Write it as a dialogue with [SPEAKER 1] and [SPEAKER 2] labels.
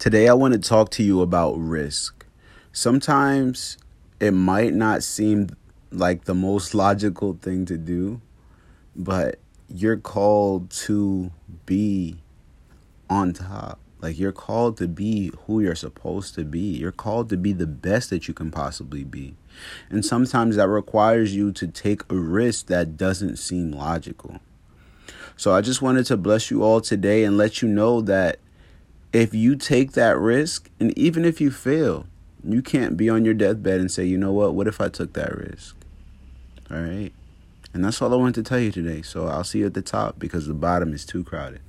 [SPEAKER 1] Today, I want to talk to you about risk. Sometimes it might not seem like the most logical thing to do, but you're called to be on top. Like you're called to be who you're supposed to be. You're called to be the best that you can possibly be. And sometimes that requires you to take a risk that doesn't seem logical. So I just wanted to bless you all today and let you know that if you take that risk, and even if you fail, you can't be on your deathbed and say, you know what, what if I took that risk? All right. And that's all I wanted to tell you today. So I'll see you at the top because the bottom is too crowded.